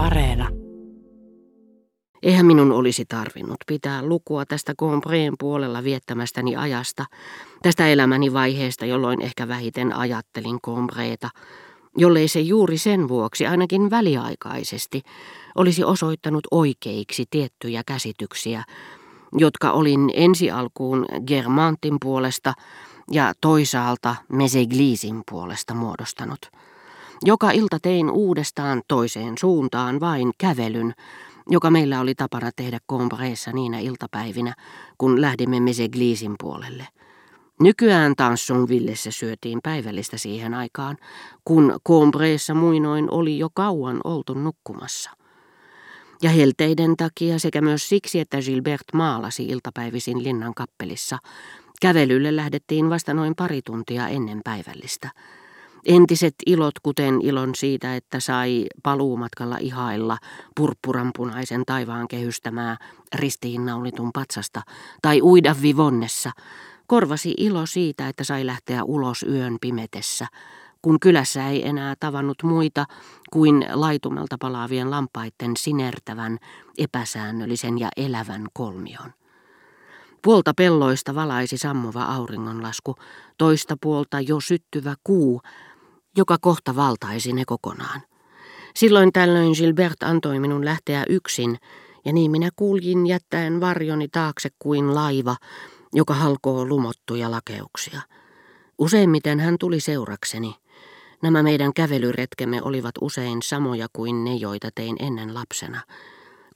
Areena. Eihän minun olisi tarvinnut pitää lukua tästä Combreen puolella viettämästäni ajasta, tästä elämäni vaiheesta, jolloin ehkä vähiten ajattelin Combreeta, jollei se juuri sen vuoksi, ainakin väliaikaisesti, olisi osoittanut oikeiksi tiettyjä käsityksiä, jotka olin ensi alkuun Germantin puolesta ja toisaalta Meseglisin puolesta muodostanut. Joka ilta tein uudestaan toiseen suuntaan vain kävelyn, joka meillä oli tapana tehdä Combreessa niinä iltapäivinä, kun lähdimme Meseglisin puolelle. Nykyään Tansonvillessä syötiin päivällistä siihen aikaan, kun Combreessa muinoin oli jo kauan oltu nukkumassa. Ja helteiden takia sekä myös siksi, että Gilbert maalasi iltapäivisin linnan kappelissa, kävelylle lähdettiin vasta noin pari tuntia ennen päivällistä – Entiset ilot, kuten ilon siitä, että sai paluumatkalla ihailla purppuranpunaisen taivaan kehystämää ristiinnaulitun patsasta tai uida vivonnessa, korvasi ilo siitä, että sai lähteä ulos yön pimetessä, kun kylässä ei enää tavannut muita kuin laitumelta palaavien lampaiden sinertävän, epäsäännöllisen ja elävän kolmion. Puolta pelloista valaisi sammuva auringonlasku, toista puolta jo syttyvä kuu, joka kohta valtaisi ne kokonaan. Silloin tällöin Gilbert antoi minun lähteä yksin, ja niin minä kuljin jättäen varjoni taakse kuin laiva, joka halkoo lumottuja lakeuksia. Useimmiten hän tuli seurakseni. Nämä meidän kävelyretkemme olivat usein samoja kuin ne, joita tein ennen lapsena.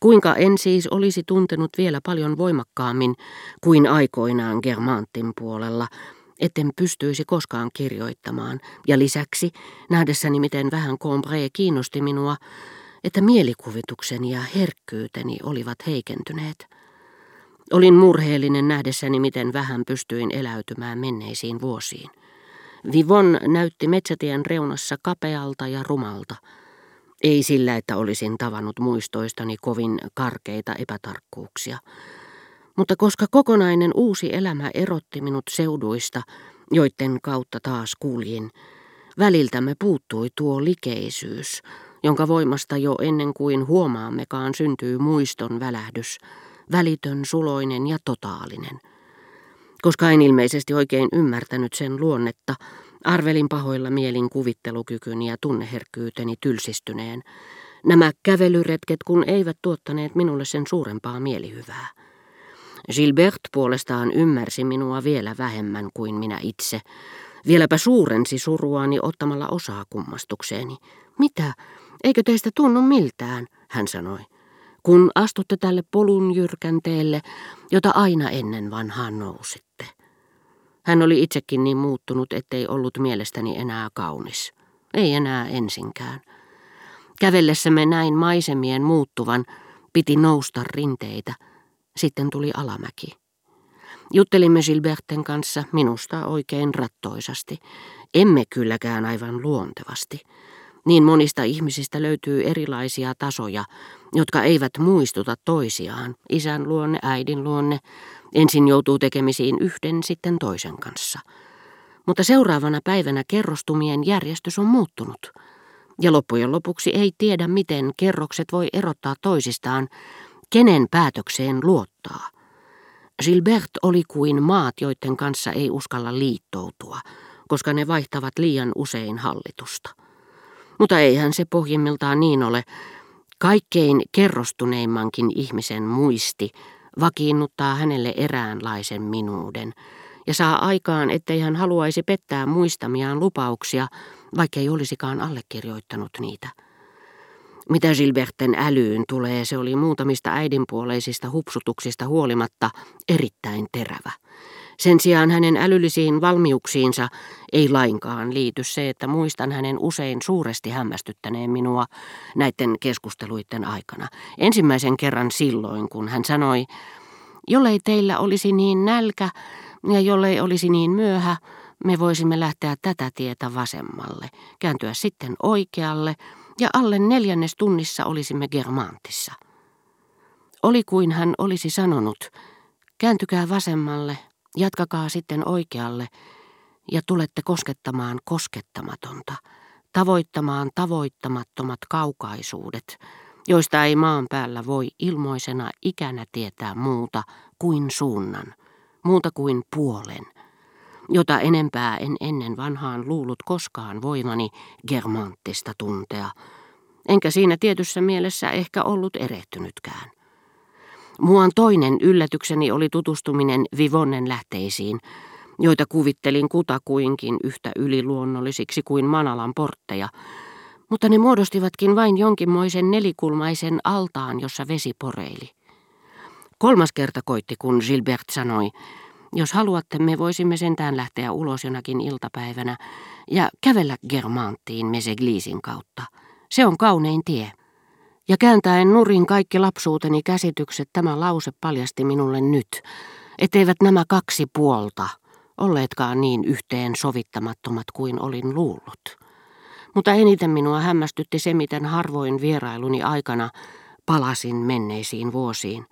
Kuinka en siis olisi tuntenut vielä paljon voimakkaammin kuin aikoinaan Germantin puolella, etten pystyisi koskaan kirjoittamaan, ja lisäksi, nähdessäni miten vähän Combré kiinnosti minua, että mielikuvitukseni ja herkkyyteni olivat heikentyneet. Olin murheellinen nähdessäni, miten vähän pystyin eläytymään menneisiin vuosiin. Vivon näytti metsätien reunassa kapealta ja rumalta. Ei sillä, että olisin tavannut muistoistani kovin karkeita epätarkkuuksia, mutta koska kokonainen uusi elämä erotti minut seuduista, joiden kautta taas kuljin, väliltämme puuttui tuo likeisyys, jonka voimasta jo ennen kuin huomaammekaan syntyy muiston välähdys, välitön, suloinen ja totaalinen. Koska en ilmeisesti oikein ymmärtänyt sen luonnetta, arvelin pahoilla mielin kuvittelukykyni ja tunneherkkyyteni tylsistyneen. Nämä kävelyretket kun eivät tuottaneet minulle sen suurempaa mielihyvää. Gilbert puolestaan ymmärsi minua vielä vähemmän kuin minä itse. Vieläpä suurensi suruani ottamalla osaa kummastukseeni. Mitä? Eikö teistä tunnu miltään? hän sanoi. Kun astutte tälle polun jyrkänteelle, jota aina ennen vanhaan nousitte. Hän oli itsekin niin muuttunut, ettei ollut mielestäni enää kaunis. Ei enää ensinkään. Kävellessämme näin maisemien muuttuvan, piti nousta rinteitä – sitten tuli alamäki. Juttelimme Gilberten kanssa minusta oikein rattoisasti. Emme kylläkään aivan luontevasti. Niin monista ihmisistä löytyy erilaisia tasoja, jotka eivät muistuta toisiaan. Isän luonne, äidin luonne. Ensin joutuu tekemisiin yhden, sitten toisen kanssa. Mutta seuraavana päivänä kerrostumien järjestys on muuttunut. Ja loppujen lopuksi ei tiedä, miten kerrokset voi erottaa toisistaan, Kenen päätökseen luottaa? Gilbert oli kuin maat, joiden kanssa ei uskalla liittoutua, koska ne vaihtavat liian usein hallitusta. Mutta eihän se pohjimmiltaan niin ole. Kaikkein kerrostuneimmankin ihmisen muisti vakiinnuttaa hänelle eräänlaisen minuuden ja saa aikaan, ettei hän haluaisi pettää muistamiaan lupauksia, vaikkei olisikaan allekirjoittanut niitä. Mitä Gilberten älyyn tulee, se oli muutamista äidinpuoleisista hupsutuksista huolimatta erittäin terävä. Sen sijaan hänen älyllisiin valmiuksiinsa ei lainkaan liity se, että muistan hänen usein suuresti hämmästyttäneen minua näiden keskusteluiden aikana. Ensimmäisen kerran silloin, kun hän sanoi, jollei teillä olisi niin nälkä ja jollei olisi niin myöhä, me voisimme lähteä tätä tietä vasemmalle, kääntyä sitten oikealle ja alle neljännes tunnissa olisimme Germantissa. Oli kuin hän olisi sanonut, kääntykää vasemmalle, jatkakaa sitten oikealle ja tulette koskettamaan koskettamatonta, tavoittamaan tavoittamattomat kaukaisuudet joista ei maan päällä voi ilmoisena ikänä tietää muuta kuin suunnan, muuta kuin puolen, jota enempää en ennen vanhaan luullut koskaan voimani germanttista tuntea, enkä siinä tietyssä mielessä ehkä ollut erehtynytkään. Muan toinen yllätykseni oli tutustuminen Vivonnen lähteisiin, joita kuvittelin kutakuinkin yhtä yliluonnollisiksi kuin Manalan portteja, mutta ne muodostivatkin vain jonkinmoisen nelikulmaisen altaan, jossa vesi poreili. Kolmas kerta koitti, kun Gilbert sanoi, jos haluatte, me voisimme sentään lähteä ulos jonakin iltapäivänä ja kävellä Germanttiin Mesegliisin kautta. Se on kaunein tie. Ja kääntäen nurin kaikki lapsuuteni käsitykset, tämä lause paljasti minulle nyt, etteivät nämä kaksi puolta olleetkaan niin yhteen sovittamattomat kuin olin luullut. Mutta eniten minua hämmästytti se, miten harvoin vierailuni aikana palasin menneisiin vuosiin.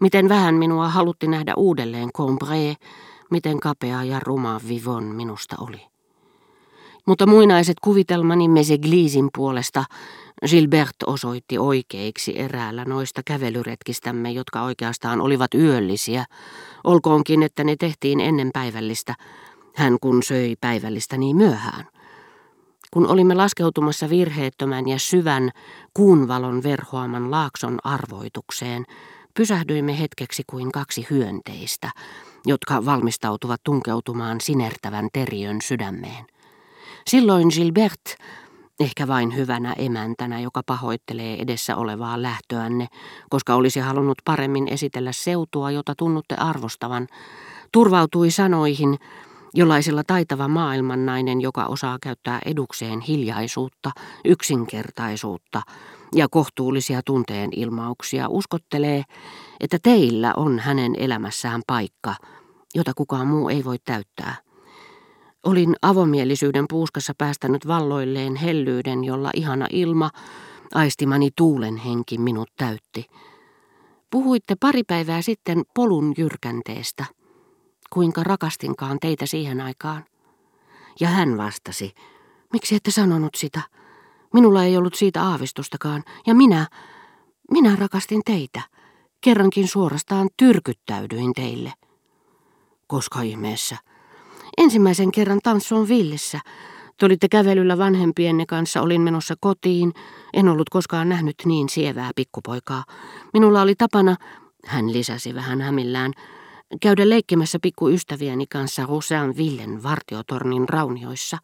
Miten vähän minua halutti nähdä uudelleen Combré, miten kapea ja ruma Vivon minusta oli. Mutta muinaiset kuvitelmani Meseglisin puolesta Gilbert osoitti oikeiksi eräällä noista kävelyretkistämme, jotka oikeastaan olivat yöllisiä, olkoonkin, että ne tehtiin ennen päivällistä, hän kun söi päivällistä niin myöhään. Kun olimme laskeutumassa virheettömän ja syvän kuunvalon verhoaman laakson arvoitukseen, pysähdyimme hetkeksi kuin kaksi hyönteistä, jotka valmistautuvat tunkeutumaan sinertävän teriön sydämeen. Silloin Gilbert, ehkä vain hyvänä emäntänä, joka pahoittelee edessä olevaa lähtöänne, koska olisi halunnut paremmin esitellä seutua, jota tunnutte arvostavan, turvautui sanoihin, jollaisella taitava maailmannainen, joka osaa käyttää edukseen hiljaisuutta, yksinkertaisuutta ja kohtuullisia tunteen ilmauksia, uskottelee, että teillä on hänen elämässään paikka, jota kukaan muu ei voi täyttää. Olin avomielisyyden puuskassa päästänyt valloilleen hellyyden, jolla ihana ilma, aistimani tuulen henki minut täytti. Puhuitte pari päivää sitten polun jyrkänteestä. Kuinka rakastinkaan teitä siihen aikaan? Ja hän vastasi, miksi ette sanonut sitä? Minulla ei ollut siitä aavistustakaan, ja minä, minä rakastin teitä. Kerrankin suorastaan tyrkyttäydyin teille. Koska ihmeessä? Ensimmäisen kerran tanssuun villissä. Te olitte kävelyllä vanhempienne kanssa, olin menossa kotiin. En ollut koskaan nähnyt niin sievää pikkupoikaa. Minulla oli tapana, hän lisäsi vähän hämillään, käydä leikkimässä pikkuystävieni kanssa Rosean Villen vartiotornin raunioissa.